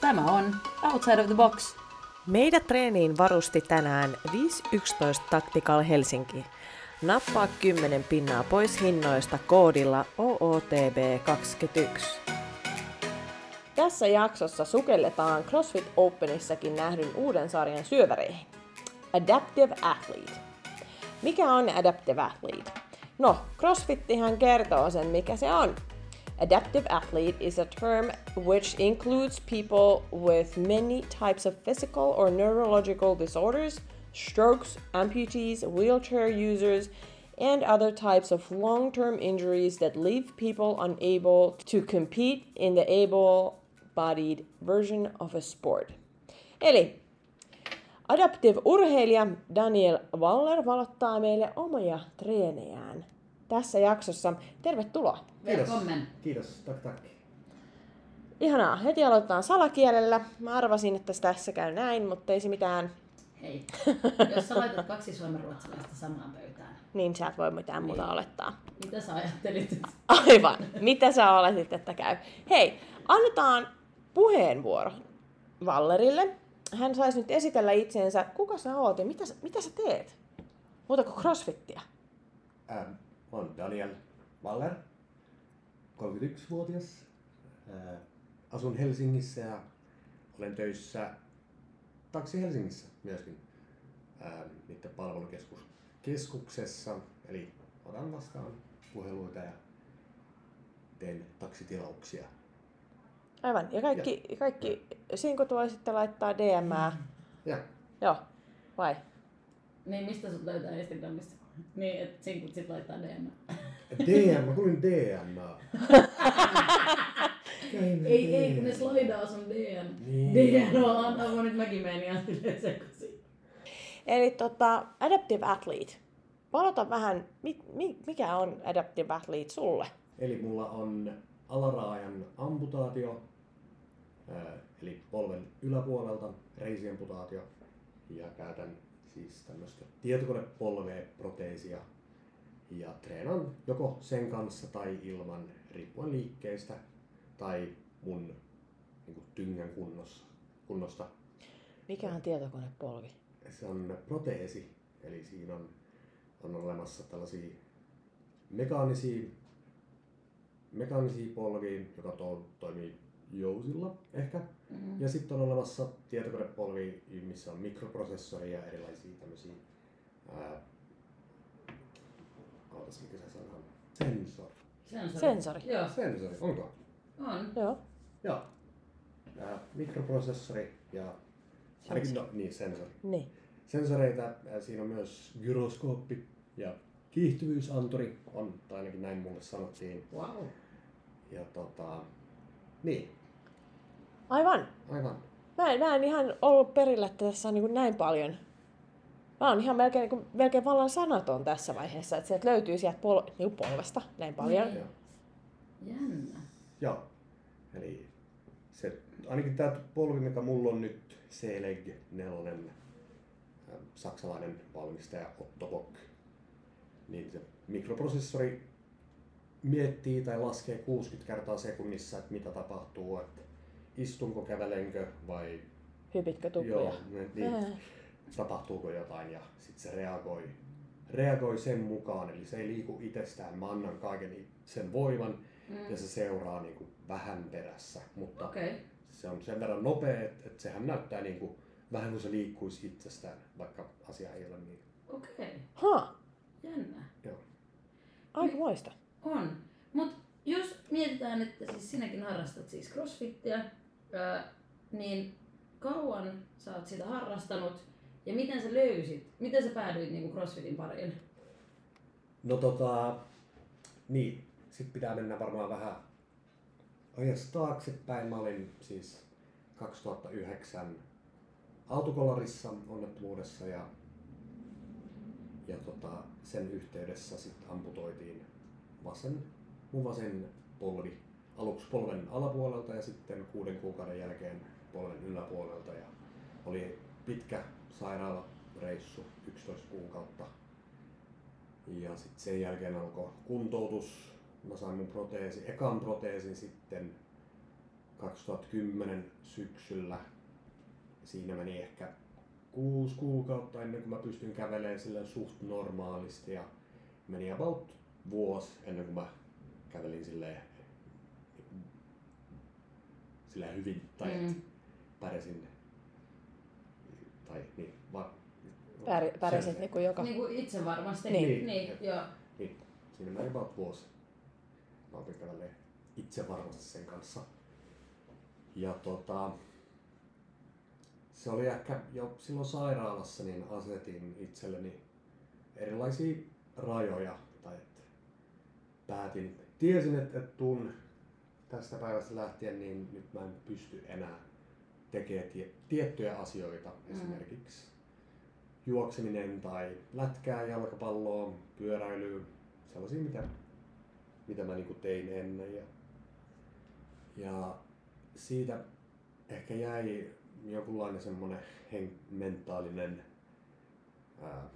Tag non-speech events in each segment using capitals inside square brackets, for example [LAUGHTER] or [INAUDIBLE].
Tämä on Outside of the Box. Meidät treeniin varusti tänään 511 Tactical Helsinki. Nappaa 10 pinnaa pois hinnoista koodilla OOTB21. Tässä jaksossa sukelletaan CrossFit Openissakin nähdyn uuden sarjan syöväreihin. Adaptive Athlete. Mikä on Adaptive Athlete? No, CrossFittihan kertoo sen, mikä se on. Adaptive athlete is a term which includes people with many types of physical or neurological disorders, strokes, amputees, wheelchair users, and other types of long term injuries that leave people unable to compete in the able bodied version of a sport. Eli Adaptive-urheilija Daniel Waller valottaa meille omia treenejään tässä jaksossa. Tervetuloa! Välkommen! Kiitos, tak tak. Ihanaa, heti aloitetaan salakielellä. Mä arvasin, että tässä käy näin, mutta ei se mitään. Hei, jos sä laitat kaksi suomenruotsalaista samaan pöytään, Niin sä et voi mitään muuta Niin. olettaa. mitä sä ajattelit? Aivan. Mitä sä oletit, että käy? Hei, annetaan puheenvuoro Vallerille. Hän saisi nyt esitellä itseensä. Kuka sä oot ja mitä, sä- mitä sä teet? Muuta kuin crossfittiä. Ähm, mä oon Daniel Waller, 31-vuotias. Äh, asun Helsingissä ja olen töissä Taksi Helsingissä myöskin. Niiden palvelukeskuksessa. Eli otan vastaan puheluita ja teen taksitilauksia. Aivan. Ja kaikki, kaikki sinkut voi sitten laittaa DMää. Ja Joo. Vai? Niin, mistä sut löytää Instagramista? Niin, että sinkut sit laittaa DM. DM, mä kuulin DM. Ei, ei, kun ne slaidaa sun DM. Niin. DM on, antaa nyt mäkin meni ihan sekaisin. Eli tota, Adaptive Athlete. Valota vähän, mi, mi, mikä on Adaptive Athlete sulle? Eli mulla on alaraajan amputaatio, eli polven yläpuolelta reisiamputaatio. Ja käytän siis tämmöistä tietokonepolvea, proteesia. Ja treenan joko sen kanssa tai ilman, riippuen liikkeestä tai mun niin tyngän kunnossa, kunnosta. Mikä on tietokonepolvi? Se on proteesi, eli siinä on, on olemassa tällaisia mekaanisia, mekaanisia polvia, joka to, toimii jousilla ehkä. Mm. Ja sitten on olemassa tietokonepolvia, missä on mikroprosessoria ja erilaisia tämmöisiä, ää, ootas mikä se sana on, sensori. Sensori. Sensori. Joo, Sensori, onko? on. Joo. Joo. Ää, mikroprosessori ja, ainakin, no, niin sensori. Niin. sensoreita. ää, Siinä on myös gyroskooppi ja kiihtyvyysanturi on, tai ainakin näin mulle sanottiin. Wow. Ja tota, niin, Aivan. aivan. Mä en, mä en ihan ollut perillä, että tässä on niin näin paljon. Mä oon ihan melkein, niin kuin, melkein vallan sanaton tässä vaiheessa, että sieltä löytyy sieltä pol, niin polvesta näin paljon. Niin. Joo. Jännä. Joo. Eli se, ainakin tämä polvi, mikä mulla on nyt, Seleg 4, ää, saksalainen valmistaja Otto Bock, niin se mikroprosessori miettii tai laskee 60 kertaa sekunnissa, että mitä tapahtuu, että istunko, kävelenkö vai Hypitkö tuplia? Joo, ne, niin, Ää. tapahtuuko jotain ja sitten se reagoi, reagoi sen mukaan, eli se ei liiku itsestään, mä annan kaiken sen voiman Mm. ja se seuraa niin kuin vähän perässä, mutta Okei. Okay. se on sen verran nopea, että, että sehän näyttää niin kuin, vähän kuin se liikkuisi itsestään, vaikka asia ei ole niin. Okei. Okay. Ha, Jännä. Joo. aika moista. On. Mutta jos mietitään, että siis sinäkin harrastat siis crossfittiä, ää, niin kauan sä oot sitä harrastanut ja miten sä löysit, miten sä päädyit niinku crossfitin pariin? No tota, niin, sitten pitää mennä varmaan vähän ajassa taaksepäin. Mä olin siis 2009 autokolarissa onnettomuudessa ja, ja tota, sen yhteydessä sitten amputoitiin vasen, mun vasen polvi aluksi polven alapuolelta ja sitten kuuden kuukauden jälkeen polven yläpuolelta ja oli pitkä sairaalareissu 11 kuukautta ja sitten sen jälkeen alkoi kuntoutus. Mä sain mun proteesi, ekan proteesin sitten 2010 syksyllä. Siinä meni ehkä kuusi kuukautta ennen kuin mä pystyn kävelemään sillä suht normaalisti ja meni about vuosi ennen kuin mä kävelin silleen, silleen hyvin tai Mm. pärjäsin tai niin, va, Pär, pärjäsit sen- niinku joka... Niin kuin itse varmasti. Niin. niin joo. Niin, siinä meni about vuosi. Mä opin kävelemään itse varmasti sen kanssa. Ja tota, se oli ehkä jo silloin sairaalassa, niin asetin itselleni erilaisia rajoja. Tai että päätin, tiesin, että, että tuun tästä päivästä lähtien, niin nyt mä en pysty enää tekemään tie, tiettyjä asioita, Mm. esimerkiksi juokseminen tai lätkää, jalkapalloa, pyöräilyä, sellaisia mitä, mitä mä niinku tein ennen. Ja, ja siitä ehkä jäi jonkunlainen semmoinen hen, mentaalinen ää,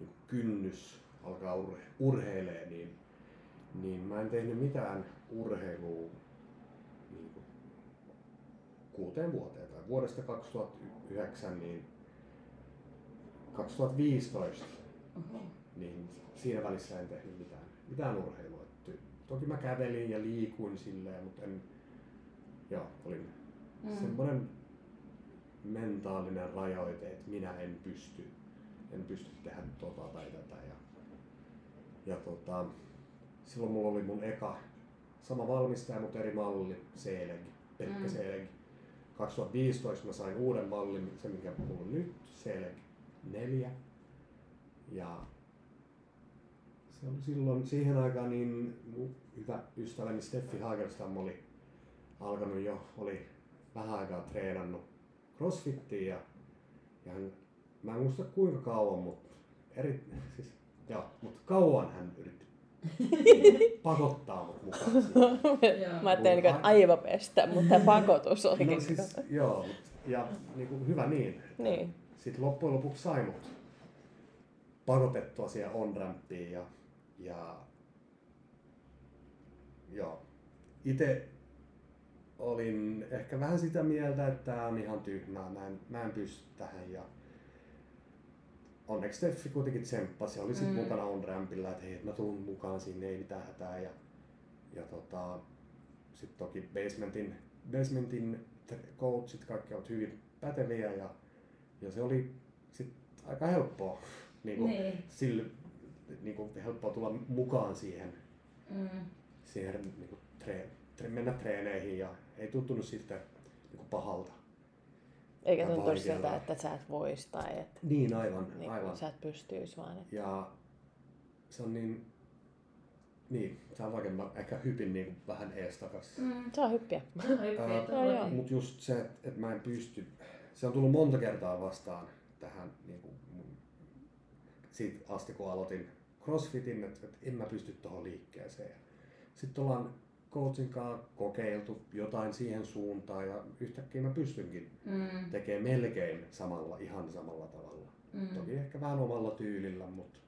niin kynnys alkaa urhe, urheilee, niin, niin mä en tehnyt mitään urheilua kuuteen vuoteen tai vuodesta 2009 niin 2015 Oho. niin siinä välissä en tehnyt mitään, mitään urheilua. Toki mä kävelin ja liikuin silleen, mutta en, joo, olin Mm. mm. semmoinen mentaalinen rajoite, että minä en pysty, en pysty tehdä tota tai tätä. Ja, ja tota, silloin mulla oli mun eka sama valmistaja, mutta eri malli, Seeleg, Pekka Mm. mm. Seeleg. 2015 mä sain uuden mallin, se mikä mulla on nyt, Seeleg 4. Ja se oli silloin siihen aikaan niin hyvä ystäväni Steffi Hagerstam oli alkanut jo, oli vähän aikaa treenannut crossfittiä ja, ja hän, mä en muista kuinka kauan, mutta eri, siis, joo, mutta kauan hän yritti [LAUGHS] pakottaa mut mukaan [LAUGHS] siihen. Mä ajattelin, että aivopestä, mutta tämä pakotus olikin. No siis, joo, ja niin kuin, hyvä niin. Niin. Sitten loppujen lopuksi sai mut pakotettua siihen on-ramppiin ja, ja joo. Itse olin ehkä vähän sitä mieltä, että tämä on ihan tyhmää, mä en, mä en pysty tähän ja onneksi Steffi kuitenkin tsemppasi, oli sitten Mm. mukana on-rampilla, että hei, mä tuun mukaan sinne, ei mitään hätää ja, ja tota, sitten toki basementin, basementin coachit kaikki ovat hyvin päteviä ja, ja se oli sit aika helppoa, [LAUGHS] niin kuin, Niin. sille, niin kuin helppoa tulla mukaan siihen, Mm. siihen niin kuin treen, tre, mennä treeneihin ja ei tuntunut sitten niin kuin pahalta. Eikä Ja tuntuisi siltä, että sä et vois tai että Niin aivan, niin, aivan. sä et pystyis vaan. Että... Ja se on niin, niin, se on vaikea, mä ehkä hypin niin vähän ees takas. Mm. Saa hyppiä. Se on hyppiä Ää, todellakin. Mutta just se, että et mä en pysty, se on tullut monta kertaa vastaan tähän niin kuin mun, siitä asti kun aloitin crossfitin, että et en mä pysty tuohon liikkeeseen. Sitten ollaan coachin kanssa kokeiltu jotain siihen suuntaan ja yhtäkkiä mä pystynkin Mm. tekemään melkein samalla, ihan samalla tavalla. Mm. Toki ehkä vähän omalla tyylillä, mutta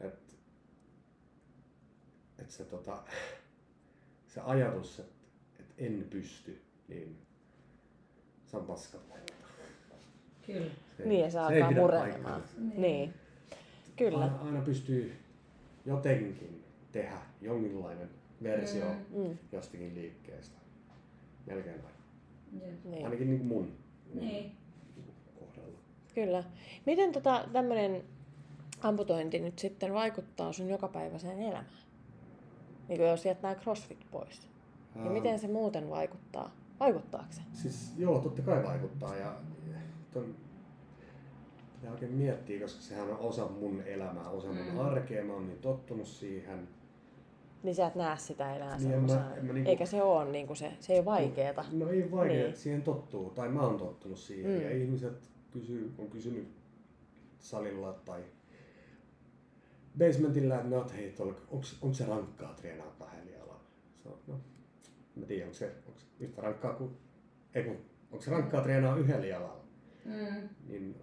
et, et se, tota, [LAUGHS] se ajatus, että et en pysty, niin se on paska. Kyllä. Se Niin, ja se ei alkaa pidä murenemaan. paikkaansa. Niin. Kyllä. Aina, aina pystyy jotenkin tehdä jonkinlainen versio Mm. Mm. jostakin liikkeestä. Melkein aina. Niin. Ainakin niin kuin mun, mun Niin. kohdalla. Kyllä. Miten tota, tämmöinen amputointi nyt sitten vaikuttaa sun jokapäiväiseen elämään? Niin kuin jos jättää crossfit pois. Niin Ää, miten se muuten vaikuttaa? Vaikuttaako se? Siis joo, totta kai vaikuttaa ja ton, pitää oikein miettiä, koska sehän on osa mun elämää, osa mun Mm. arkea, mä oon niin tottunut siihen. Niin sä et näe sitä enää Niin en mä- en mä niinku- Eikä se ole niinku se, se ei ole vaikeeta. No ei vaikea, Niin. niin. siihen tottuu, tai mä oon tottunut siihen. Mm. Ja ihmiset kysyy, on kysynyt salilla tai basementilla, että no, hei, onko se rankkaa treenaa kahdella jalalla? Se on, no, mä tiedän, onko se, onko se yhtä rankkaa kuin, ei kun, onko se rankkaa treenaa yhdellä jalalla? Mm. niin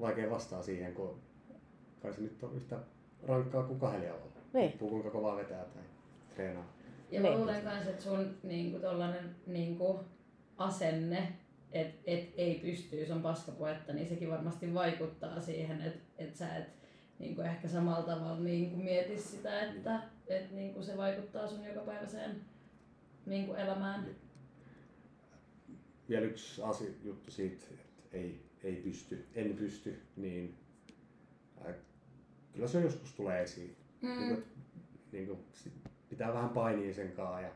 vaikea vastaa siihen, kun kai se nyt on yhtä rankkaa kuin kahdella jalalla. Niin. Riippuu kuinka kovaa vetää tai treenaa. Ja mä Niin. luulen kanssa, että sun niinku tollanen niinku asenne, että et ei pystyy, se on paskapuetta, niin sekin varmasti vaikuttaa siihen, että et sä et niinku ehkä samalla tavalla niinku mieti sitä, että et niinku se vaikuttaa sun jokapäiväiseen niinku elämään. Vielä yksi asia, juttu siitä, että ei, ei pysty, en pysty, niin ää, kyllä se joskus tulee esiin. Mm. Niin, Mm. kuin, niin kuin, sit pitää vähän painia sen kaa ja,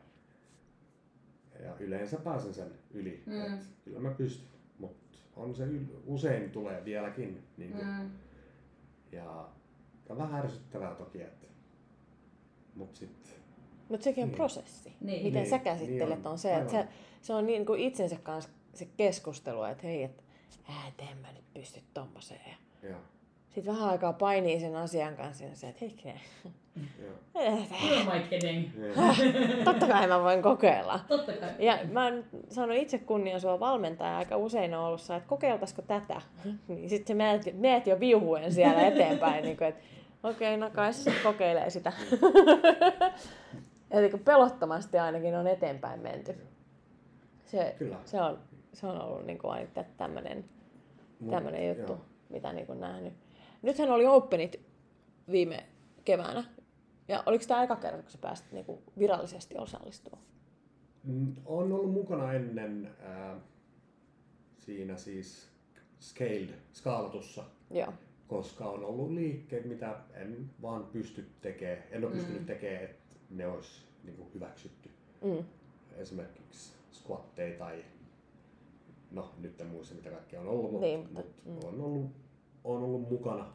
ja yleensä pääsen sen yli. Mm. Et kyllä mä pystyn, mutta on se yl, usein tulee vieläkin. Niin kuin, Mm. Ja on vähän ärsyttävää toki, että mut sitten Mutta sekin on Niin. prosessi. Niin. Miten Niin, sä käsittelet niin on. on se, että se, se on niin kuin itsensä kanssa se keskustelu, että hei, että en mä nyt pysty tommoseen. Ja sitten vähän aikaa painii sen asian kanssa ja se, että hetkinen, joo. Who am I kidding? [LAUGHS] totta kai mä voin kokeilla. Totta kai. Ja mä oon saanut itse kunnian sua valmentaja aika usein on ollut, että kokeiltaisiko tätä. Niin sitten sä meet, meet jo viuhuen siellä eteenpäin, niin kuin, että okei, okay, no kai se kokeilee sitä. [LAUGHS] Eli pelottomasti ainakin on eteenpäin menty. Se, Kyllä. se, on, se on ollut niin kuin aina tämmöinen tämmöinen juttu, joo. mitä niin kuin nähnyt. Nythän oli Openit viime keväänä. Ja oliko tämä aika kerta, kun sä pääsit niin kuin virallisesti osallistumaan? Mm, On ollut mukana ennen ää, siinä siis scaled, skaalatussa, Joo. koska on ollut liikkeet, mitä en vaan pysty tekemään. En ole pystynyt Mm. tekemään, että ne olisi niin kuin hyväksytty. Mm. Esimerkiksi squatteja tai no nyt en muista mitä kaikkea on ollut, mutta, Niin, mutta, mutta mm. on, ollut, on ollut mukana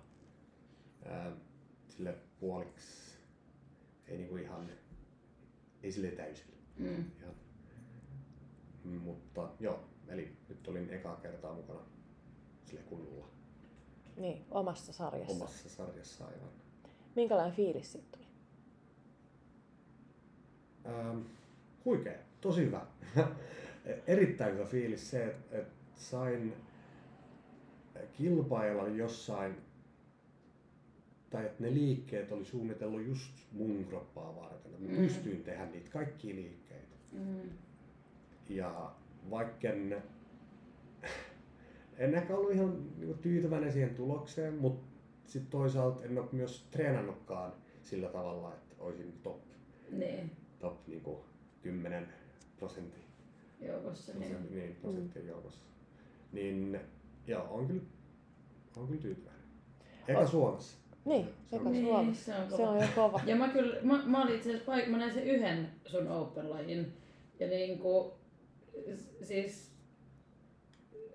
ää, sille puoliksi, ei niinku ihan, ei sille täysillä. Mm. Ihan. Mutta joo, eli nyt olin ekaa kertaa mukana sille kunnolla Niin, omassa sarjassa. omassa sarjassa aivan. Minkälainen fiilis siitä tuli? Ähm, huikea, tosi hyvä. [LAUGHS] Erittäin hyvä fiilis se, että et sain kilpailla jossain, tai että ne liikkeet oli suunnitellut just mun kroppaa varten. Mä Mm. pystyin tehdä niitä kaikkia liikkeitä. Mm. Ja vaikken en ehkä ollut ihan niinku tyytyväinen siihen tulokseen, mutta sitten toisaalta en ole myös treenannutkaan sillä tavalla, että olisin top, Niin, top niinku 10 prosentin, joukossa. Niin. prosentin, niin, prosenttien joukossa. Niin joo, on kyllä, on kyllä tyytyväinen. Eka O- Suomessa. Niin, Se on- Niin, Suomessa. se on Se kova. on jo kova. Ja mä kyllä, mä, mä olin itse asiassa, paik- mä näin sen yhden sun Open-lajin. Ja niinku, s- siis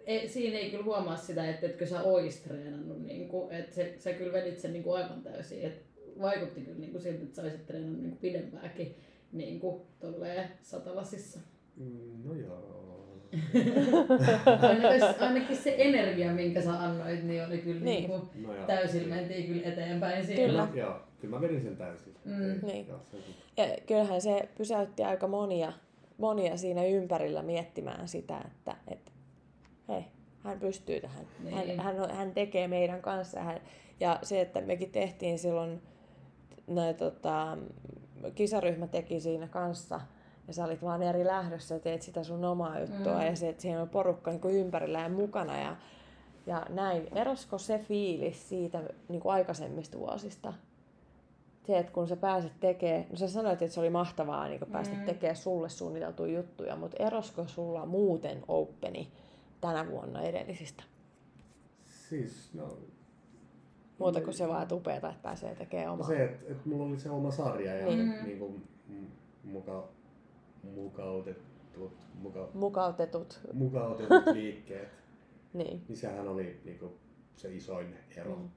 ei, siinä ei kyllä huomaa sitä, että etkö sä ois treenannut, niinku, että se, sä kyllä vedit sen niinku aivan täysin. Et vaikutti kyllä niinku siltä, että sä olisit treenannut niinku pidempääkin niinku, tolleen satalasissa. Mm, no joo. Ainakin, ainakin se energia, minkä sä annoit, niin oli kyllä Niin. niinku, No joo. täysillä mentiin kyllä eteenpäin siinä. Kyllä. Joo, kyllä mä vedin sen täysin. Mm. Ei, Niin. Joo. Ja kyllähän se pysäytti aika monia, monia siinä ympärillä miettimään sitä, että et, hei, hän pystyy tähän. Niin. Hän, hän, on- hän tekee meidän kanssa. Hän, ja se, että mekin tehtiin silloin, noi, tota, kisaryhmä teki siinä kanssa, ja sä olit vaan eri lähdössä ja teet sitä sun omaa juttua, Mm. ja se, että siinä on porukka niin ympärillä ja mukana. Ja, ja näin, erosko se fiilis siitä niin kuin aikaisemmista vuosista? se, että kun sä pääset tekemään, no sä sanoit, että se oli mahtavaa niin päästä Mm. tekemään sulle suunniteltuja juttuja, mutta erosko sulla muuten Openi tänä vuonna edellisistä? Siis, no, Muuta kuin se vaan, että upeeta, että pääsee tekemään omaa. Se, että et mulla oli se oma sarja ja Niin. niin. Niin kuin, muka, mukautetut, muka, Mukautetut. mukautetut [LAUGHS] liikkeet, Niin. niin sehän oli niin kuin, se isoin ero. Mm. Mm.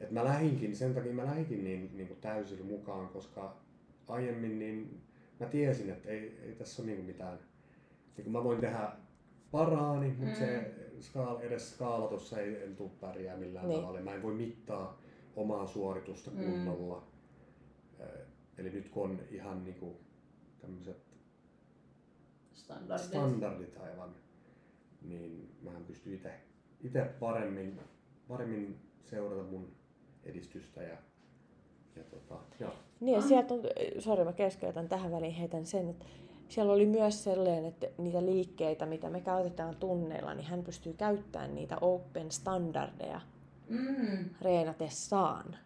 Et mä lähinkin, sen takia mä lähinkin niin, niin kuin täysillä mukaan, koska aiemmin niin mä tiesin, että ei, ei tässä ole niin kuin mitään, niin kuin mä voin tehdä paraani, mutta Mm. mm. se skaala, edes skaalatussa ei, en tule pärjää millään Niin. niin. tavalla. Mä en voi mittaa omaa suoritusta Mm. kunnolla. Ö, Eli nyt kun on ihan niinku tämmöiset Standardit. standardit aivan, niin mähän pystyn itse ite paremmin, paremmin seurata mun edistystä ja ja tota, joo. Niin, ja Ah. sieltä on, sori mä keskeytän tähän väliin heitän sen, että siellä oli myös sellainen, että niitä liikkeitä, mitä me käytetään tunneilla, niin hän pystyy käyttämään niitä open standardeja Mm. reenatessaan.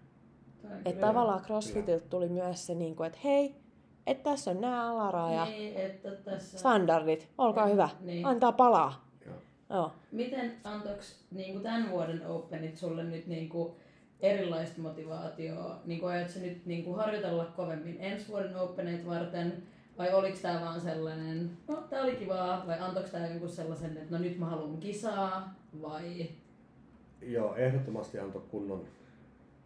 Että tavallaan CrossFitilta tuli myös se, niin kuin, että hei, että tässä on nämä alaraja, Niin, että tässä... standardit, olkaa hyvä, Niin. antaa palaa. joo. Joo. Miten antoiks niinku tämän vuoden Openit sulle nyt niinku erilaista motivaatioa? Niinku aiotko nyt niinku harjoitella kovemmin ensi vuoden Openit varten? Vai oliko tämä vaan sellainen, no tää oli kivaa, vai antoiko tämä jonkun sellaisen, että no nyt mä haluan kisaa, vai? Joo, ehdottomasti antoi kunnon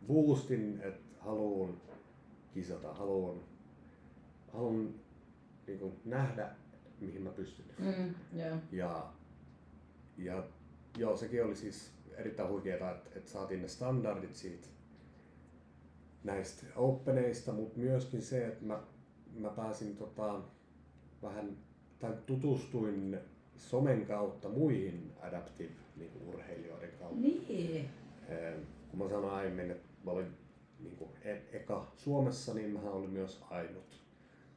boostin, että haluan kisata, haluan, haluan niin kuin, nähdä, mihin mä pystyn. Mm, joo. Ja, ja joo, sekin oli siis erittäin huikeeta, että, että saatiin ne standardit siitä näistä openeista, mutta myöskin se, että mä, mä pääsin tota, vähän, tai tutustuin somen kautta muihin adaptive niin kuin urheilijoiden kautta. Niin. Eh, kun mä sanoin aiemmin, että mä olin niin kuin e- eka Suomessa, niin mä olin myös ainut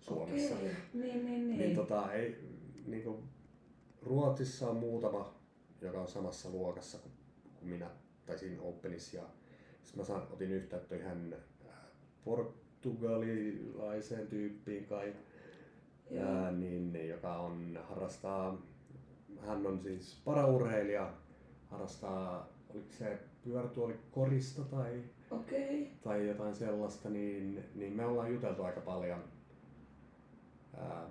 Suomessa. Okei. Niin, niin, niin. Niin tota, ei, niin kuin Ruotsissa on muutama, joka on samassa luokassa kuin, kuin minä, tai siinä Openissa. Ja sit mä saan, otin yhteyttä ihan äh, portugalilaiseen tyyppiin kai, ää, niin, joka on, harrastaa, hän on siis paraurheilija, harrastaa, oliko se pyörätuoli korista tai Okei. tai jotain sellaista, niin, niin me ollaan juteltu aika paljon. Ää,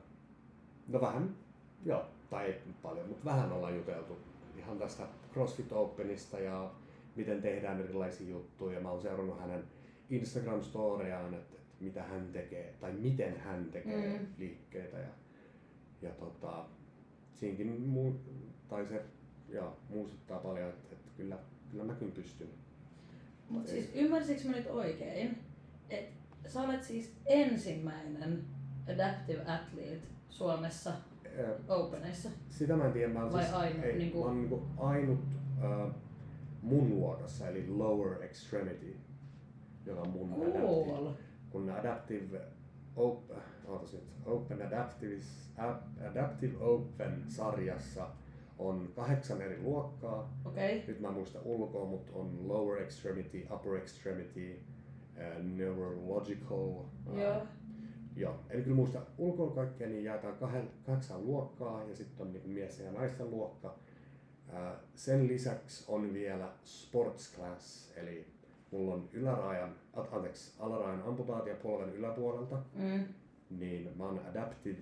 no vähän, joo, tai ei paljon, mutta vähän ollaan juteltu ihan tästä CrossFit Openista ja miten tehdään erilaisia juttuja. Mä oon seurannut hänen Instagram-storejaan, että, että mitä hän tekee tai miten hän tekee Mm. liikkeitä. Ja, ja tota, siinkin muu, tai se joo, muistuttaa paljon, että, että kyllä, kyllä mäkin pystyn. Mut siis ymmärsikö mä nyt oikein, että sä olet siis ensimmäinen adaptive athlete Suomessa Ää, Openissa? Sitä mä en tiedä, mä Vai siis, ainut, ei, niinku- mä oon niinku ainut äh, mun luokassa, eli lower extremity, joka on mun adaptive. Cool. Kun adaptive, op, ootas nyt, Open Adaptive, Adaptive Open sarjassa on kahdeksan eri luokkaa. Okay. Nyt mä en muista ulkoa, mutta on lower extremity, upper extremity, äh, neurological, äh, Joo. Joo, eli kyllä muista ulkoa kaikkea, niin jaetaan kahden, kahdeksan luokkaa ja sitten on niin mies ja naisten luokka. Sen lisäksi on vielä sports class, eli mulla on ylärajan, anteeksi, alarajan amputaatio polven yläpuolelta, Mm. niin mä oon adaptive,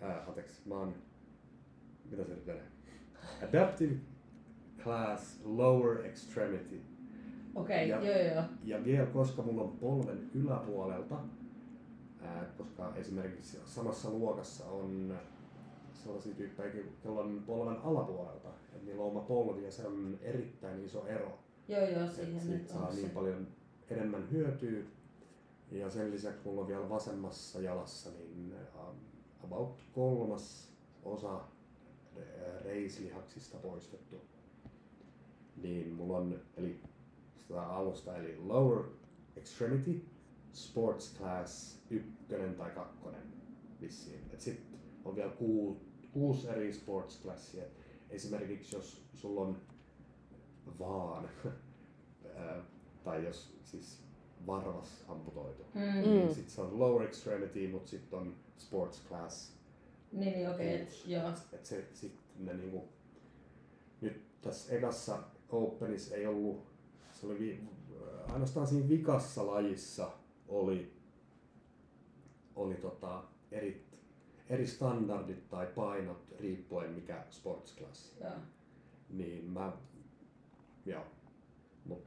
ää, anteeksi, mä oon, mitä se nyt menee? Adaptive class lower extremity. Okei, Ja- okay. joo joo. Ja vielä koska mulla on polven yläpuolelta, koska esimerkiksi samassa luokassa on sellaisia tyyppejä, joilla on polven alapuolelta, että niillä on oma polvi ja se on erittäin iso ero. Joo joo, Et siihen siitä nyt saa on niin paljon enemmän hyötyä. Ja sen lisäksi mulla on vielä vasemmassa jalassa niin um, about kolmas osa ää, reislihaksista poistettu. Niin mulla on, eli sitä alusta, eli lower extremity, sports class, ykkönen tai kakkonen vissiin. Et sit on vielä kuu, kuusi eri sports classia. Esimerkiksi jos sulla on vaan, [LAUGHS] ää, tai jos siis varvas amputoitu, Mm. niin sit se on lower extremity, mutta sitten on sports class. Niin, niin okei, okay, et, joo. Et se, sit ne niinku, nyt tässä ekassa Openissa ei ollut, se oli vi, ainoastaan siinä vikassa lajissa oli, oli tota eri, eri standardit tai painot riippuen mikä sports class. joo. Niin mä, joo, mutta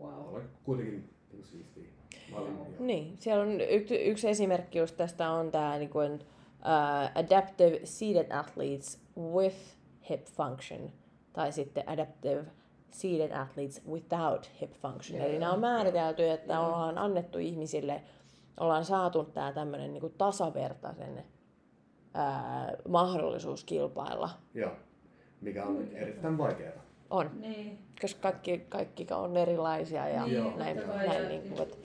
Wow. oli kuitenkin niinku siistiä. Niin, siellä on yksi, yksi esimerkki just tästä on tämä niin kuin, uh, adaptive seated athletes with hip function tai sitten adaptive seated athletes without hip function. Joo, Eli nämä on määritelty, että Joo. ollaan annettu ihmisille, ollaan saatu tämä tämmöinen niin tasavertaisen ää, mahdollisuus kilpailla. Joo, mikä on Oikein. erittäin vaikeaa. On, Niin. koska kaikki, kaikki on erilaisia ja Niin, Joo. näin, näin ja- niin kuin, että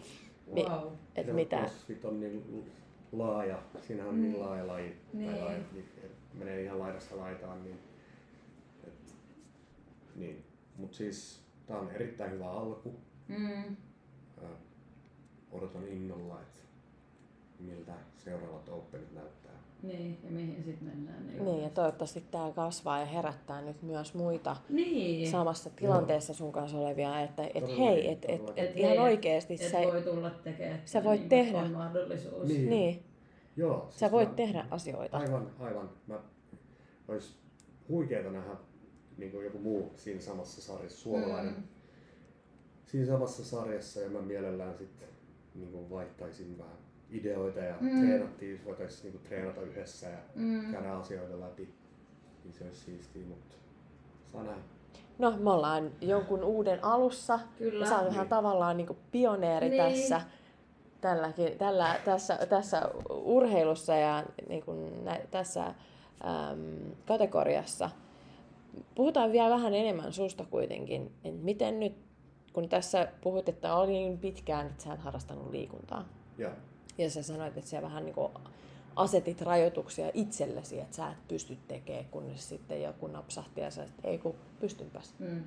Mi- Wow. et mitä. CrossFit on niin laaja, siinähän on niin Mm. laaja laji, Niin. tai laji, niin, menee ihan laidasta laitaan, niin, et, niin. Mut siis tää on erittäin hyvä alku. Mm. Odotan innolla, että miltä seuraavat Openit näyttää. Niin, ja mihin sitten mennään. Niin, ja toivottavasti tämä kasvaa ja herättää nyt myös muita niin. samassa tilanteessa sun kanssa olevia, että et Todellakin, hei, et, et, et Et ihan hei, oikeasti Et sä, voi tulla tekemään. sä voit niin, tehdä. On mahdollisuus. Niin. niin, Joo, siis sä voit mä- tehdä asioita. Aivan, aivan. Mä, olisi huikeeta nähdä niin kuin joku muu siinä samassa sarjassa, suomalainen, Mm. siinä samassa sarjassa ja mä mielellään sitten niin kuin vaihtaisin vähän ideoita ja Mm. treenattiin, voitaisiin niin kuin treenata yhdessä ja Mm. käydä asioita läpi. Niin se olisi siistiä, mutta saa nähdä. No, me ollaan jonkun uuden alussa. Kyllä. Ja sä oot Niin. tavallaan niin pioneeri Niin. tässä, tälläkin, tällä, tässä, tässä urheilussa ja niin kuin nä, tässä äm, kategoriassa. Puhutaan vielä vähän enemmän susta kuitenkin. Et miten nyt, kun tässä puhut, että oli niin pitkään, että sä et harrastanut liikuntaa. Ja Ja sä sanoit, että sä vähän niin kuin asetit rajoituksia itsellesi, että sä et pysty tekemään, kunnes sitten joku napsahti ja sä että ei kun pystynpäs. Mm.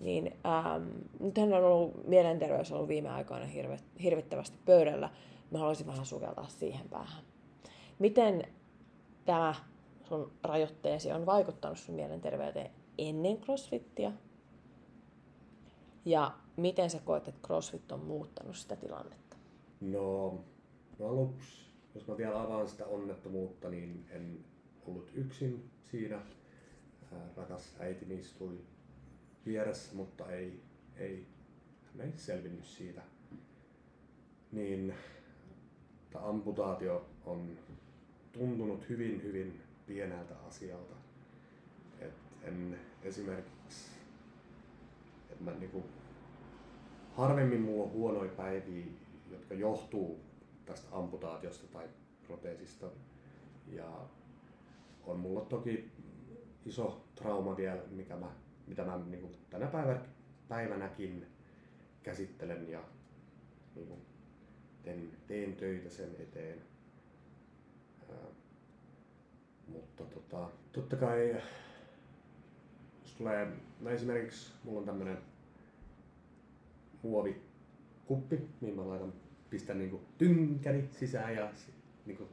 Niin ähm, nythän on ollut, mielenterveys on ollut viime aikoina hirve, hirvittävästi pöydällä. Mä haluaisin vähän sukeltaa siihen päähän. Miten tämä sun rajoitteesi on vaikuttanut sun mielenterveyteen ennen crossfittiä? Ja miten sä koet, että crossfit on muuttanut sitä tilannetta? no, no aluksi, jos mä vielä avaan sitä onnettomuutta, niin en ollut yksin siinä. Rakas äitini istui vieressä, mutta ei, ei, hän ei selvinnyt siitä. Niin tämä amputaatio on tuntunut hyvin, hyvin pieneltä asialta. Et en esimerkiksi, että mä niinku, harvemmin mulla on huonoja päiviä, jotka johtuu tästä amputaatiosta tai proteesista. Ja on mulla toki iso trauma vielä, mikä mä, mitä mä niin tänä päivä, päivänäkin käsittelen ja niin kuin, teen, teen töitä sen eteen. Ää, mutta tota, totta kai, jos tulee, no esimerkiksi mulla on tämmönen muovikuppi, mihin mä laitan, pistän niinku tynkäni sisään ja sit, niinku,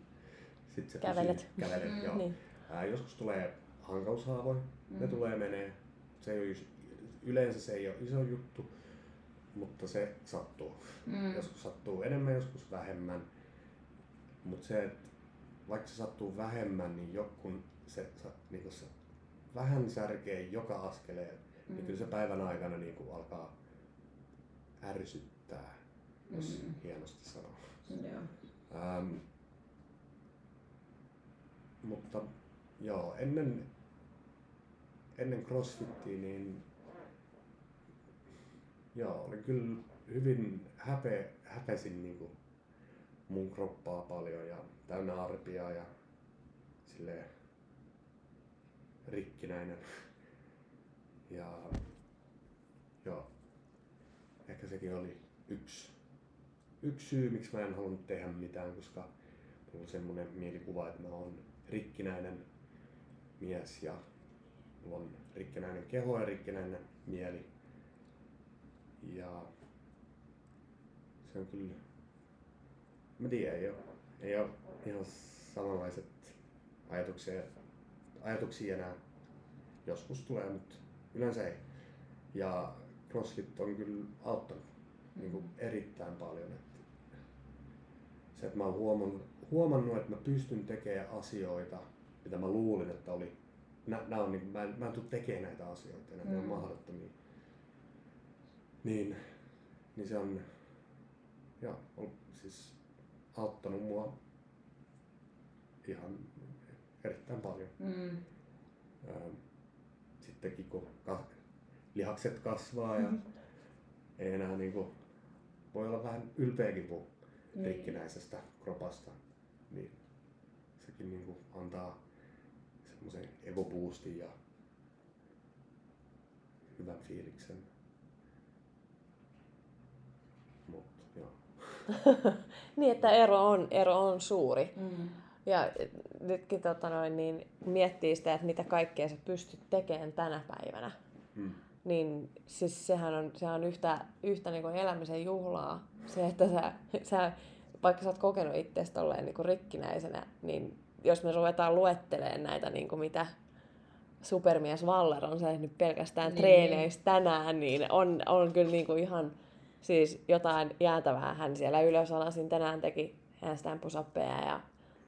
sit se Kävelet. Pysyy, kävelet, Mm. joo. Niin. Ää, joskus tulee hankaushaavoja, mm. ne tulee menee. Se ei ole, yleensä se ei ole iso juttu, mutta se sattuu. Mm. Joskus sattuu enemmän, joskus vähemmän. Mutta se, että vaikka se sattuu vähemmän, niin jokun se, sa- niinku se vähän särkee joka askeleen, mm. niin Mm. kyllä se päivän aikana niinku alkaa ärsyttää, jos Mm. hienosti sanoo. Joo. Ähm, mutta joo, ennen, ennen crossfittiä niin joo, oli kyllä hyvin häpe, häpesin niinku mun kroppaa paljon ja täynnä arpia ja silleen rikkinäinen. [LAUGHS] Ja joo, ehkä sekin oli yksi, yksi syy, miksi mä en halunnut tehdä mitään, koska mulla on semmoinen mielikuva, että mä oon rikkinäinen mies ja mulla on rikkinäinen keho ja rikkinäinen mieli. Ja se on kyllä, mä tiedän, ei ole, ei ole ihan samanlaiset ajatuksia, ajatuksia enää. Joskus tulee, mutta yleensä ei. Ja CrossFit on kyllä auttanut niin kuin erittäin paljon. Että se, että mä oon huomannut, huomannut, että mä pystyn tekemään asioita, mitä mä luulin, että oli. Nä, nää on, niin, mä, en, mä en tule tekemään näitä asioita enää, ne on Mm. mahdottomia. Niin, niin se on, joo, on siis auttanut mua ihan erittäin paljon. Mm. Ää, Sittenkin kun lihakset kasvaa ja ei enää niinku, voi olla vähän ylpeäkin puhua Niin. rikkinäisestä kropasta, niin sekin niinku antaa semmoisen egoboostin ja hyvän fiiliksen. Mut, joo. [LAUGHS] Niin, että ero on, ero on suuri. Mm. Ja nytkin tota noin, niin miettii sitä, että mitä kaikkea sä pystyt tekemään tänä päivänä. Mm. Niin siis sehän on, sehän on yhtä, yhtä niin kuin elämisen juhlaa. Se, että sä, sä vaikka sä oot kokenut itseäsi tolleen niin kuin rikkinäisenä, niin jos me ruvetaan luettelemaan näitä, niin kuin mitä supermies Waller on tehnyt pelkästään niin. treeneissä tänään, niin on, on kyllä niin kuin ihan siis jotain jäätävää. Hän siellä ylösalasin tänään teki handstand pusappeja ja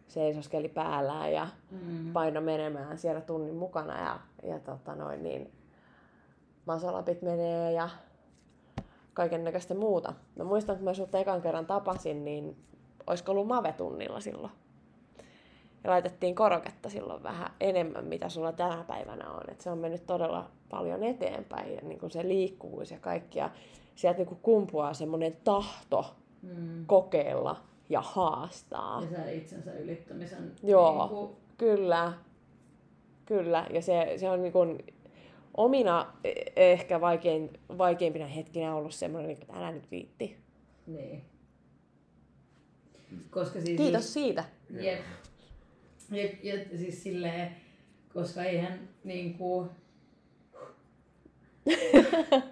seisoskeli päällään ja Mm. paino menemään siellä tunnin mukana ja, ja tota noin, niin masalapit menee ja kaiken näköistä muuta. Mä muistan, kun mä sut ekan kerran tapasin, niin olisiko ollut Mave-tunnilla silloin. Ja laitettiin koroketta silloin vähän enemmän, mitä sulla tänä päivänä on. Et se on mennyt todella paljon eteenpäin ja niin se liikkuvuus ja kaikki. Ja sieltä niin kumpuaa semmoinen tahto Mm. kokeilla ja haastaa. Ja sä itsensä ylittämisen Joo. Niinku, Kyllä, kyllä. Ja se, se on niin kuin omina eh- ehkä vaikein, vaikeimpina hetkinä ollut semmoinen, että älä nyt viitti. niin. Koska siis... Kiitos siitä. Jep. Jep, jep, siis silleen, koska eihän niinku... [LAUGHS]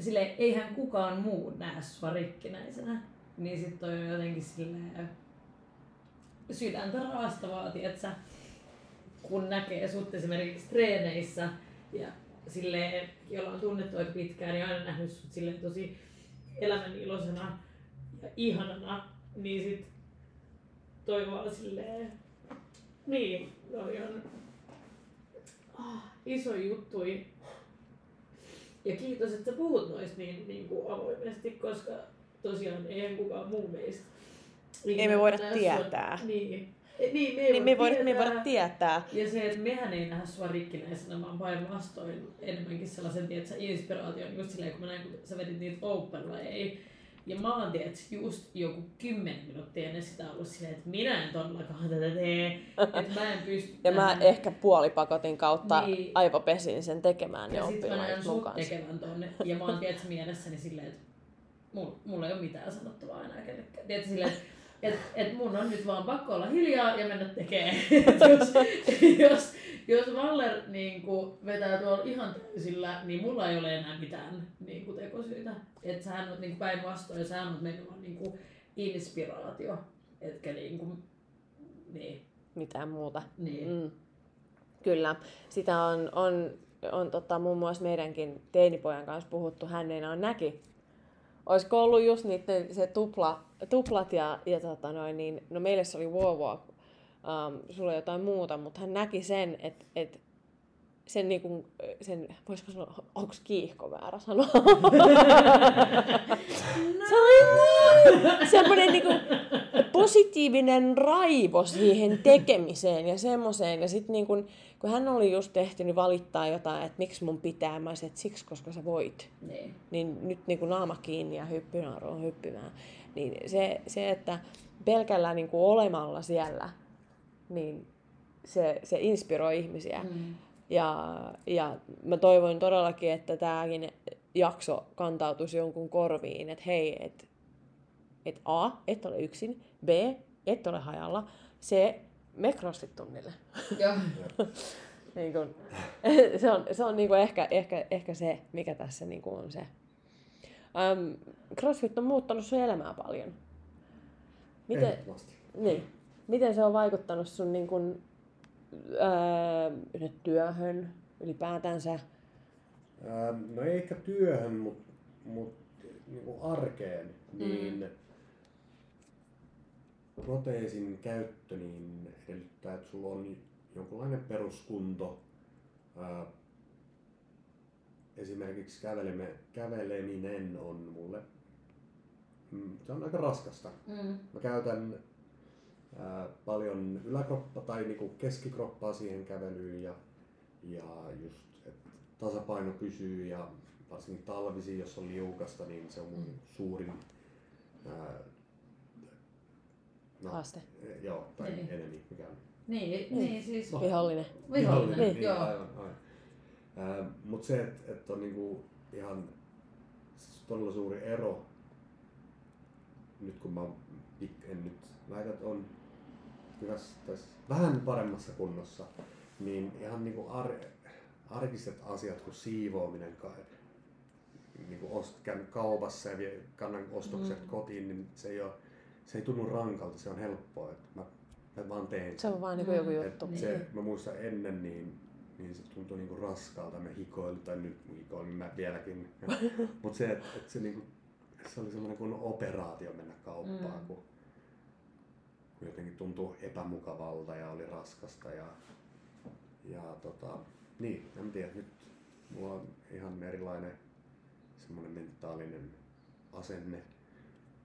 Silleen, eihän kukaan muu näe sua rikkinäisenä. Niin sit toi on jotenkin silleen sydäntä raastavaa, tietsä, kun näkee sut esimerkiksi treeneissä ja silleen, jolla on tunnettu aika pitkään, niin aina nähnyt sut silleen tosi elämän iloisena ja ihanana, niin sit toi vaan silleen, niin, toi on ah, iso juttu. Ja kiitos, että sä puhut noista niin, niin kuin avoimesti, koska tosiaan eihän kukaan muu meistä. Ei me voida näe sua- tietää. Niin. Niin, me ei, Niin me ei voida, me ei voida tietää. ja se, että mehän ei nähdä sua rikkinäisenä, vaan päinvastoin enemmänkin sellaisen, tiedätkö, inspiraation just silleen, kun mä näin, kun sä vedit niitä open ei. Ja mä oon, tiedätkö, just joku kymmenen minuuttia ennen sitä ollut silleen, että minä en todellakaan tätä tee. [LAUGHS] Että mä en pysty Ja mä tähän. ehkä puolipakotin kautta Niin. aivopesin sen tekemään ja ja sit mä näen mukaan. tekevän tonne. Ja mä oon, tiedätkö, mielessäni silleen, että mulla, mulla ei ole mitään sanottavaa enää kellekään. Tiedätkö, silleen, että et, et mun on nyt vaan pakko olla hiljaa ja mennä tekemään. [LAUGHS] jos, jos, jos Waller niin vetää tuolla ihan täysillä, niin mulla ei ole enää mitään niin kuin, tekosyitä. Että sähän on niin päinvastoin, sähän on mennyt vaan niin kuin, inspiraatio. Etkä niin kuin, niin, Mitään muuta. niin. Mm. Kyllä. Sitä on, on, on tota, muun muassa meidänkin teinipojan kanssa puhuttu. Hän ei on näki. Olisiko ollut just niiden se tupla, tuplat ja, ja tota noin, niin, no meille se oli wow walk, um, sulla jotain muuta, mutta hän näki sen, että et, sen, niinku, sen, voisiko sanoa, onko kiihko väärä sanoa? [LAUGHS] se oli niin, semmoinen niinku, positiivinen raivo siihen tekemiseen ja semmoiseen. Ja sitten niin kun, kun hän oli just tehty, valittaa jotain, että miksi mun pitää, mä olisin, että siksi, koska sä voit. niin. Niin nyt niin kun naama kiinni ja hyppynaaruun hyppimään. Niin se, se että pelkällä niin kuin olemalla siellä, niin se, se inspiroi ihmisiä. Mm. Ja, ja mä toivon todellakin, että tämäkin jakso kantautuisi jonkun korviin, että hei, että et A, et ole yksin, B, et ole hajalla, C, me crossfit-tunnille. Joo. [LAUGHS] niin kun, [LAUGHS] se on, se on niin kun ehkä, ehkä, ehkä se, mikä tässä niin kun on se. Um, crossfit on muuttanut sun elämää paljon. Miten, niin, miten se on vaikuttanut sun niin kun, öö, työhön ylipäätänsä? Ää, No ei ehkä työhön, mutta mut, niinku arkeen, niin proteesin käyttö niin edellyttää, että sulla on jonkunlainen peruskunto. Ää, Esimerkiksi käveleme, käveleminen on mulle mm, se on aika raskasta. Mm. Mä käytän ää, paljon yläkroppa tai niinku keskikroppaa siihen kävelyyn ja, ja just, että tasapaino pysyy ja varsinkin talvisi, jos on liukasta, niin se on mun suurin ää, no, Haaste. e- Joo, tai Niin. enemi, mikä on. Niin, niin siis Vihollinen. vihollinen, Niin. joo. aivan, aivan. Mutta se, että et on niinku ihan siis todella suuri ero, nyt kun mä pik- en nyt väitä, että on hyvässä, tai vähän paremmassa kunnossa, niin ihan niinku ar- arkiset asiat kuin siivoaminen, ka- niinku ost- käyn kaupassa ja vie, kannan ostokset Mm. kotiin, niin se ei, ole, se ei tunnu rankalta, se on helppoa. Että mä, mä vaan teen Se on vaan niinku joku Mm. juttu. et Niin. se, mä muistan ennen, niin, niin se tuntui niinku raskalta. Me hikoilin, tai nyt hikoilin mä vieläkin. [LAUGHS] Mutta se, että et se, niinku, se oli semmoinen kuin operaatio mennä kauppaan, Mm. kun jotenkin tuntui epämukavalta ja oli raskasta. Ja, ja tota, niin, en tiedä, nyt mulla on ihan erilainen semmoinen mentaalinen asenne.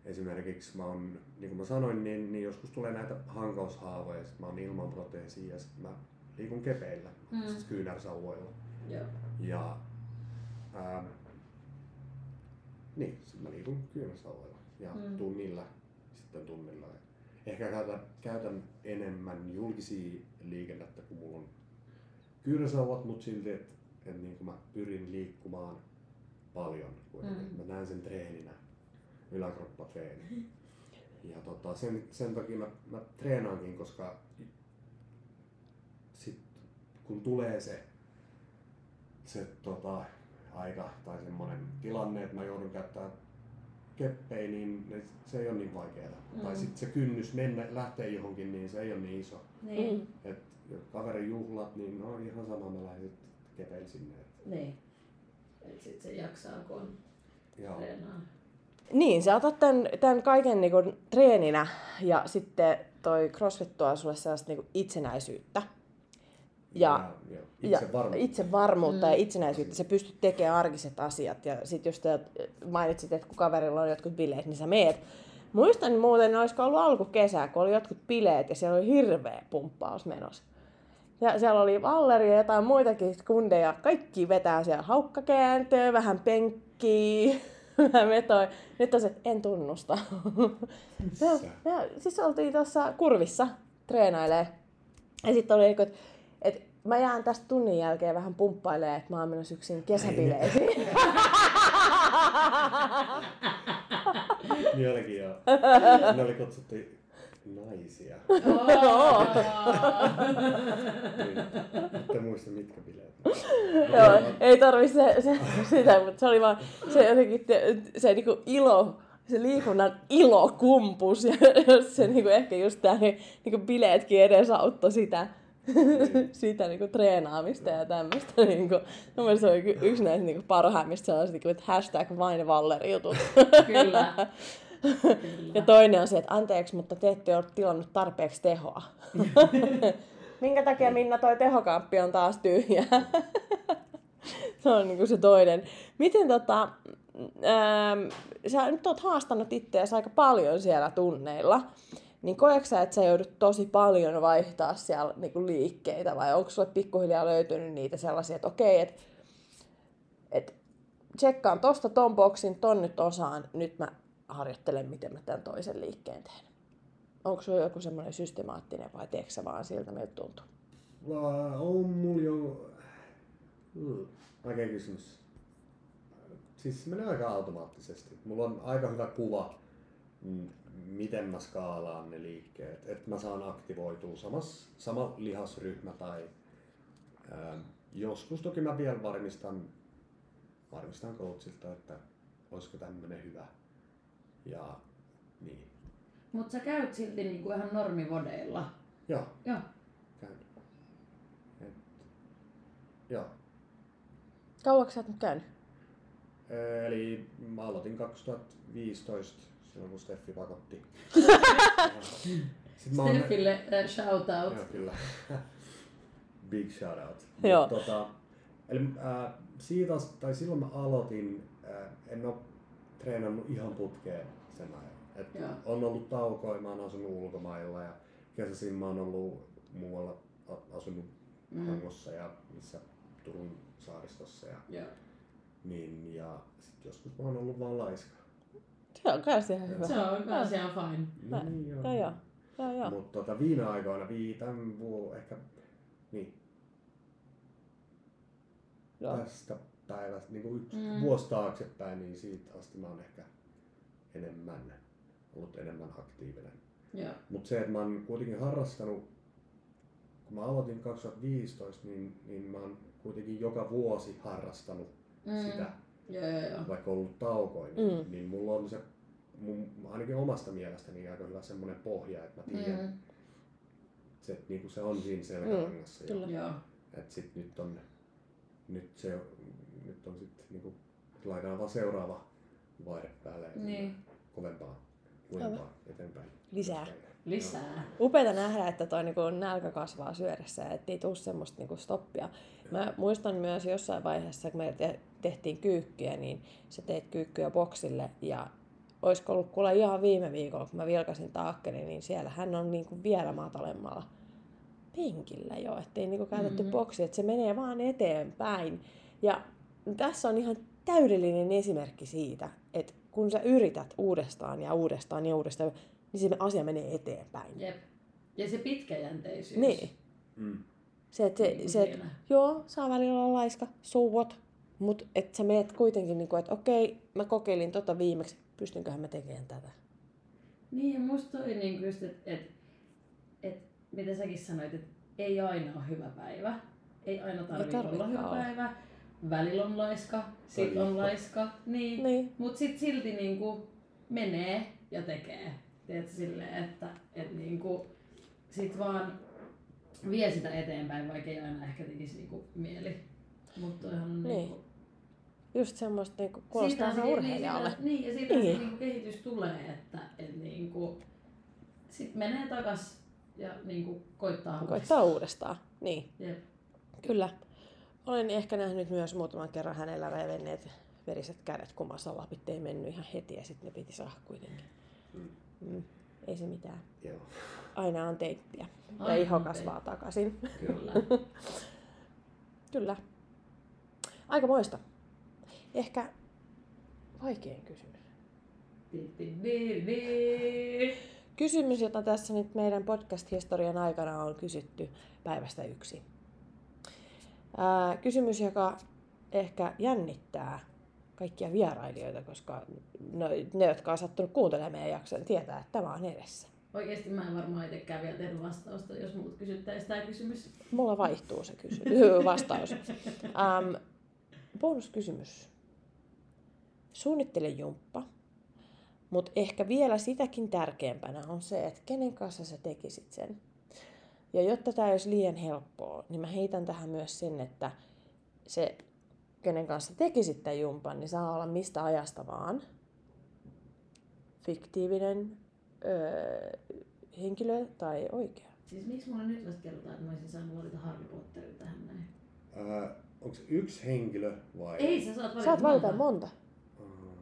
Esimerkiksi mä oon, niin kuin mä sanoin, niin, niin joskus tulee näitä hankaushaavoja, ja sit mä oon ilman proteesia ja sit mä liikun kepeillä, Mm. siis kyynärsauvoilla. Joo. Ja ää, niin, sit mä liikun kyynärsauvoilla ja Mm. tuun niillä sitten tunnilla. Ehkä käytän, käytän enemmän julkisia liikennettä, kun mulla on kyynärsauvat, mutta silti, että et niin mä pyrin liikkumaan paljon. kuitenkin. Mm. Mä näen sen treeninä, yläkroppatreeni. Ja tota, sen, sen takia mä, mä treenaankin, koska sit, kun tulee se, se tota, aika tai semmoinen tilanne, että mä joudun käyttämään keppejä, niin ne- se ei ole niin vaikeaa. Mm. Tai sitten se kynnys mennä, lähteä johonkin, niin se ei ole niin iso. Niin. Mm. Et jos kaverin juhlat, niin no ihan sama, mä lähden kepeillä sinne. Et, Niin. Et sit se jaksaa, kun on joo. treenaa. Niin, sä otat tämän, tämän kaiken niinku treeninä ja sitten toi CrossFit tuo sulle sellaista niinku itsenäisyyttä. Ja, ja, ja itsevarmuutta Mm. ja itsenäisyyttä. Sä pystyt tekemään arkiset asiat. Ja sit jos te mainitsit, että kun kaverilla on jotkut bileet, niin sä meet. Muistan muuten, olisiko ollut alkukesää, kun oli jotkut bileet ja siellä oli hirveä pumppaus menossa. Ja siellä oli Valleri ja jotain muitakin kundeja. Kaikki vetää siellä haukkakääntöä, vähän penkkiä, [LAUGHS] vähän vetoi. Nyt on se, että en tunnusta. Missä? [LAUGHS] Ja, ja, siis oltiin tuossa kurvissa treenailee. Ja sitten oli, että et, mä jään tästä tunnin jälkeen vähän pumppailemaan, että mä oon menossa yksin kesäbileisiin. Niin [LAUGHS] olikin joo. Ne oli kutsuttu naisia. Nyt [LAUGHS] en muista mitkä bileet. Joo, ei tarvi se, se, sitä, mutta se oli vaan se jotenkin te, se niinku ilo, se liikunnan ilo kumpus ja jos [LAUGHS] se niinku ehkä just tää niin, niinku bileetkin edesauttoi sitä, [LAUGHS] sitä niinku treenaamista ja tämmöistä. [LAUGHS] Niinku, mun mielestä se oli ky- yksi näistä niinku parhaimmista sellaisista, niinku, että hashtag vain Valleri jutut. [LAUGHS] Kyllä. Ja toinen on se, että anteeksi, mutta te ette ole tilannut tarpeeksi tehoa. Minkä takia Minna toi tehokamppi on taas tyhjä? se on niinku se toinen. Miten tota, ähm, sä nyt oot haastanut itseäsi aika paljon siellä tunneilla. Niin koetko sä, että sä joudut tosi paljon vaihtaa siellä niinku liikkeitä vai onko sulle pikkuhiljaa löytynyt niitä sellaisia, että okei, että et, tsekkaan tosta ton boksin, ton nyt osaan, nyt mä harjoittelen, miten mä tämän toisen liikkeen teen. Onko sulla joku semmoinen systemaattinen vai teekö sä vaan siltä, miltä tuntuu? Va- On mulla jo... Hmm. Vaikea kysymys. Siis se menee aika automaattisesti. Mulla on aika hyvä kuva, mm, miten mä skaalaan ne liikkeet. Että mä saan aktivoitua samas, sama lihasryhmä tai ää, joskus toki mä vielä varmistan, varmistan coachilta, että olisiko tämmönen hyvä. Ja niin. Mut sä käyt silti niinku ihan normivodeilla. Joo, Joo. käyn. Et, joo. Kauaksi sä oot nyt käynyt? Eli mä aloitin 2015, silloin kun Steffi pakotti. Sitten mä oon, Steffille äh, shout out. joo, kyllä. [LAUGHS] Big shout out. Joo. Mut Tota, eli äh, siitä, tai silloin mä aloitin, äh, en ole treenannut ihan putkeen sen ajan. Et Joo. on ollut taukoja, mä oon asunut ulkomailla ja kesäisin mä oon ollut muualla asunut Mm. Hangossa ja missä Turun saaristossa ja Joo. niin, ja sit joskus mä oon ollut vaan laiska. Se on kai ihan hyvä. Se on kans ihan fine. No, niin, joo. Joo, joo. joo, joo. Mutta tota, viime aikoina, vii, tämän vuo, ehkä, niin, Joo. tästä päivästä, niin kuin yksi Mm. mm. vuosi taaksepäin, niin siitä asti mä oon ehkä enemmän, ollut enemmän aktiivinen. Joo. Mutta se, että mä oon kuitenkin harrastanut, kun mä aloitin 2015, niin, niin mä oon kuitenkin joka vuosi harrastanut Mm. mm. sitä, Joo, joo, joo. vaikka ollut taukoja, niin, Mm. mm. niin mulla on se mun, ainakin omasta mielestäni aika hyvä semmoinen pohja, että mä tiedän, mm. Mm. se, että niinku se on siinä selkärangassa. kyllä. ja, Joo. et sit nyt on, nyt se, nyt on sitten niinku, laitetaan vaan seuraava vaihde päälle ja Niin. kovempaa, lujempaa eteenpäin. Lisää. Lisää. Upeeta nähdä, että toi niinku nälkä kasvaa syödessä ja ettei tule semmoista niinku stoppia. Mä muistan myös jossain vaiheessa, kun me te- tehtiin kyykkyjä, niin sä teit kyykkyjä boksille ja olisiko ollut kuule ihan viime viikolla, kun mä vilkasin taakkeni, niin siellä hän on niinku vielä matalemmalla penkillä jo, ettei niinku käytetty Mhm. mm-hmm. boksi, että se menee vaan eteenpäin. Ja tässä on ihan täydellinen esimerkki siitä, että kun sä yrität uudestaan ja uudestaan ja uudestaan, niin se asia menee eteenpäin. Jep. Ja se pitkäjänteisyys. Niin. Mm. Se, että se, Niin se, et, siinä. joo, saa välillä olla laiska, so what, mutta että sä meet kuitenkin, niin kuin, että okei, mä kokeilin tota viimeksi, pystynköhän mä tekemään tätä. Niin, ja musta toi niinku just, että et, et, mitä säkin sanoit, että ei aina ole hyvä päivä. Ei aina tarvitse olla hyvä olla. päivä. Välillä on laiska, sit on laiska. Niin. Niin, Mut sit silti niinku menee ja tekee. Tiedätkö silleen, että et niinku sit vaan vie sitä eteenpäin, vaikka ei aina ehkä tekisi niinku mieli. Mutta toihan on Niin. niinku... just semmoista niin kuin kuulostaa Siitä se- urheilijalle. Niin, niin, ja siitä Niin. niin. se niinku kehitys tulee, että et niinku, sit menee takas ja niinku koittaa Koittaa uudestaan, niin, Jep. kyllä. Olen ehkä nähnyt myös muutaman kerran hänellä revenneet veriset kädet, kun massalapit ei mennyt ihan heti ja sitten ne piti saada kuitenkin. Mm. Mm. Ei se mitään. Joo, Aina on teippiä. Ja Aina iho on kasvaa takaisin. Kyllä. [LAUGHS] Kyllä. Aika moista. Ehkä vaikein kysymys. Kysymys, jota tässä nyt meidän podcast-historian aikana on kysytty päivästä yksi. Ää, kysymys, joka ehkä jännittää kaikkia vierailijoita, koska no, ne, jotka on sattunut kuuntelemaan meidän jakson, tietää, että tämä on edessä. Oikeesti mä en varmaan itsekään vielä tehnyt vastausta, jos muut kysyttäisiin tämä kysymys. Mulla vaihtuu se kysy- [LAUGHS] vastaus. Ähm, bonuskysymys. Suunnittele jumppa, mutta ehkä vielä sitäkin tärkeämpänä on se, että kenen kanssa sä tekisit sen. Ja jotta tämä ei olisi liian helppoa, niin mä heitän tähän myös sen, että se, kenen kanssa tekisit tämän jumpan, niin saa olla mistä ajasta vaan. Fiktiivinen öö, henkilö tai oikea. Siis miksi mulle nyt vasta kerrotaan, että mä olisin saanut valita Harry Potterin tähän näin? Ää, onko se yksi henkilö vai? Ei, sä saat valita Saat valita monta. monta. Ähm.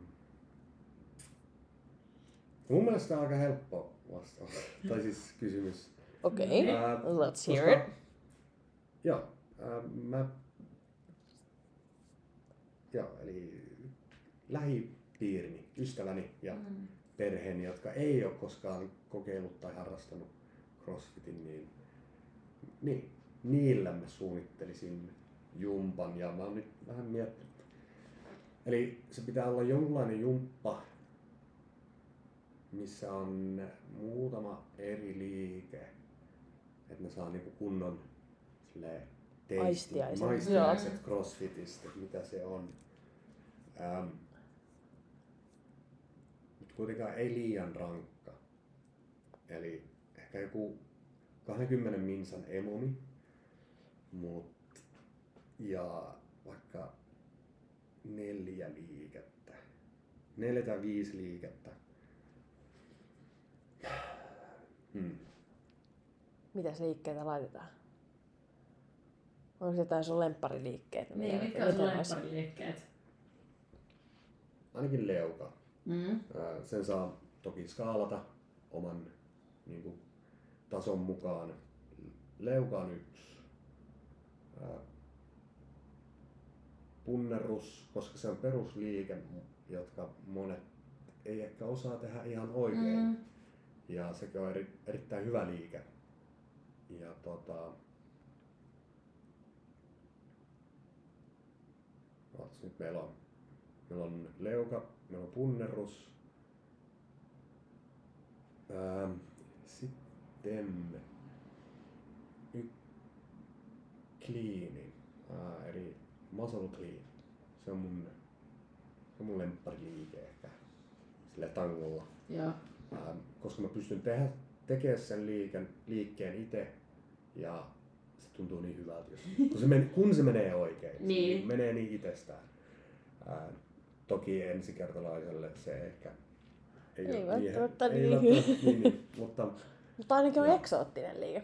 Mun mielestä on aika helppo vastaus. [LAUGHS] tai siis kysymys. Okei, okay. Ää, let's hear koska- it. Joo, ää, mä... Joo, eli lähipiirini, ystäväni ja Mm. perheeni, jotka ei ole koskaan kokeillut tai harrastanut crossfitin, niin, niin niillä mä suunnittelisin jumpan ja mä oon nyt vähän miettinyt. Eli se pitää olla jonkunlainen jumppa, missä on muutama eri liike, että ne saa niinku kunnon silleen, teistin- Aistiaiset. maistiaiset crossfitista, että mitä se on. Ähm, mutta kuitenkaan ei liian rankka. Eli ehkä joku 20 minsan emoni, mut, ja vaikka neljä liikettä, neljä tai viisi liikettä. Hmm. Mitäs liikkeitä laitetaan? Onko se jotain sun lemppariliikkeet? Niin, mitkä on sun lemppariliikkeet? Ainakin leuka. Mm. Sen saa toki skaalata oman niin kuin, tason mukaan. Leuka on yksi. Punnerus, koska se on perusliike, jotka monet ei ehkä osaa tehdä ihan oikein. Mm. Ja sekin on eri, erittäin hyvä liike. Ja tota, nyt meillä on, meillä on leuka, meillä on punnerus. Ähm, sitten y- cleani, äh, eli muscle clean. Se on mun, se on mun lemppariliike ehkä sillä tangolla. Joo. Ähm, koska mä pystyn tehdä, tekemään sen liiken, liikkeen itse ja se tuntuu niin hyvältä, jos, [LAUGHS] kun, se men, kun se menee oikein. Niin. Se menee niin itsestään. Ää, toki ensikertalaiselle se ehkä Ei ole välttämättä ei niin. välttämättä niin, niin, mutta Mutta ainakin on Joo. eksoottinen liike.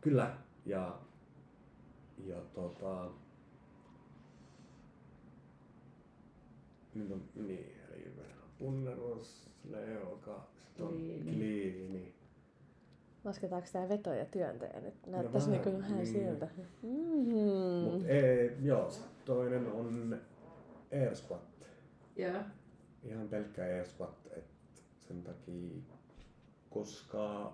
kyllä. Ja, ja tota, on, niin, eli punnerus, leuka, sitten on Kliini. kliini. Lasketaanko tämä veto ja työntäjä nyt? Näyttäisi vähän, niin vähän niin. siltä. Mm. Mut ei, joo, toinen on air squat. Joo. Ihan pelkkä air squat, et sen takia, koska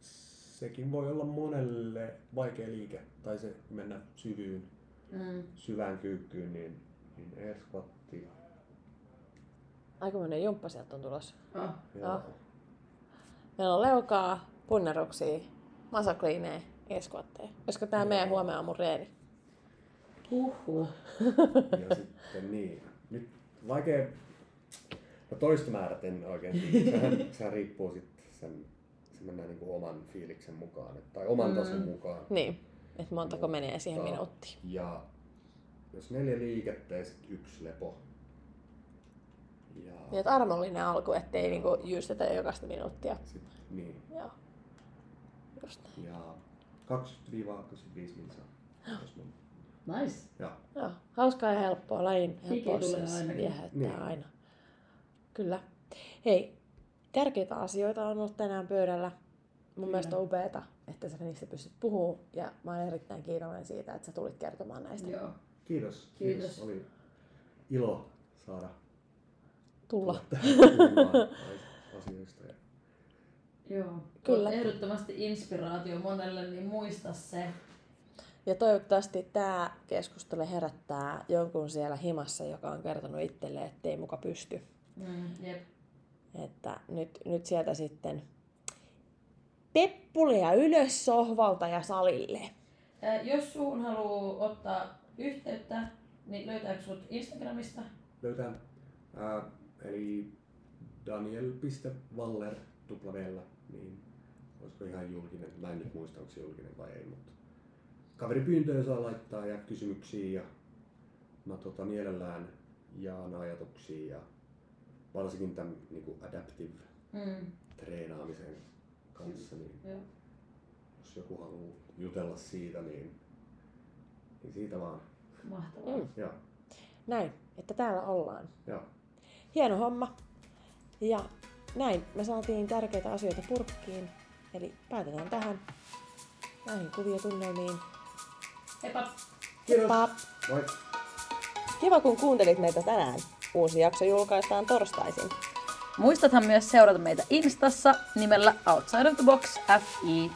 sekin voi olla monelle vaikea liike, tai se mennä syvyyn, Mm. syvään kyykkyyn, niin, niin air squatti, Aikamoinen jumppa sieltä on tulossa. Joo, Ah. Meillä on leukaa, punneruksia, masakliineja, eskuatteja. Olisiko tämä Joo. meidän huomenna aamun reeni? Huhhuh. ja sitten niin, nyt vaikea, no toista määrät en oikein [LAUGHS] sehän, sehän riippuu sitten sen, se mennään niinku oman fiiliksen mukaan, et- tai oman Mm. tason mukaan. Niin. Että montako menee siihen Mutta- minuuttiin. Ja jos neljä liikettä ja sitten yksi lepo. Ja Niin, että armollinen alku, ettei niinku jyystetä jokaista minuuttia. sit, niin. Joo. Just näin. Ja 20-25 minsaa. Jos mun, Nice. ja, Joo. Hauskaa ja helppoa. Lajin Hiki helppous tulee siis viehättää Niin. aina. Kyllä. Hei, tärkeitä asioita on ollut tänään pöydällä. Mun Kyllä. mielestä on upeeta, että sä niistä pystyt puhumaan. Ja mä olen erittäin kiitollinen siitä, että sä tulit kertomaan näistä. Joo. kiitos. Kiitos. Oli ilo saada Tulla. asioista. Ja, Joo. Kyllä. Ehdottomasti inspiraatio monelle, niin muista se. Ja toivottavasti tämä keskustelu herättää jonkun siellä himassa, joka on kertonut itselleen, ettei muka pysty. Mm, jep. Että nyt, nyt sieltä sitten peppulia ylös sohvalta ja salille. Ää, jos suun haluaa ottaa yhteyttä, niin löytääkö sut Instagramista? löytää, ää, eli daniel.waller tuplaveellä, niin olisiko ihan julkinen, mä en nyt muista onko se julkinen vai ei, mutta kaveripyyntöjä saa laittaa ja kysymyksiä ja mä tota, mielellään jaan ajatuksia ja varsinkin tämän niin adaptive Mm. treenaamisen kanssa, niin Joo. jos joku haluaa jutella siitä, niin, niin siitä vaan. Mahtavaa. Mm. Joo, Näin, että täällä ollaan. joo. Hieno homma. Ja näin me saatiin tärkeitä asioita purkkiin. Eli päätetään tähän näihin kuviotunnelmiin. Heippa! Kiitos! Heippa! Moi! Kiva kun kuuntelit meitä tänään. Uusi jakso julkaistaan torstaisin. Muistathan myös seurata meitä Instassa nimellä Outside of the Box FI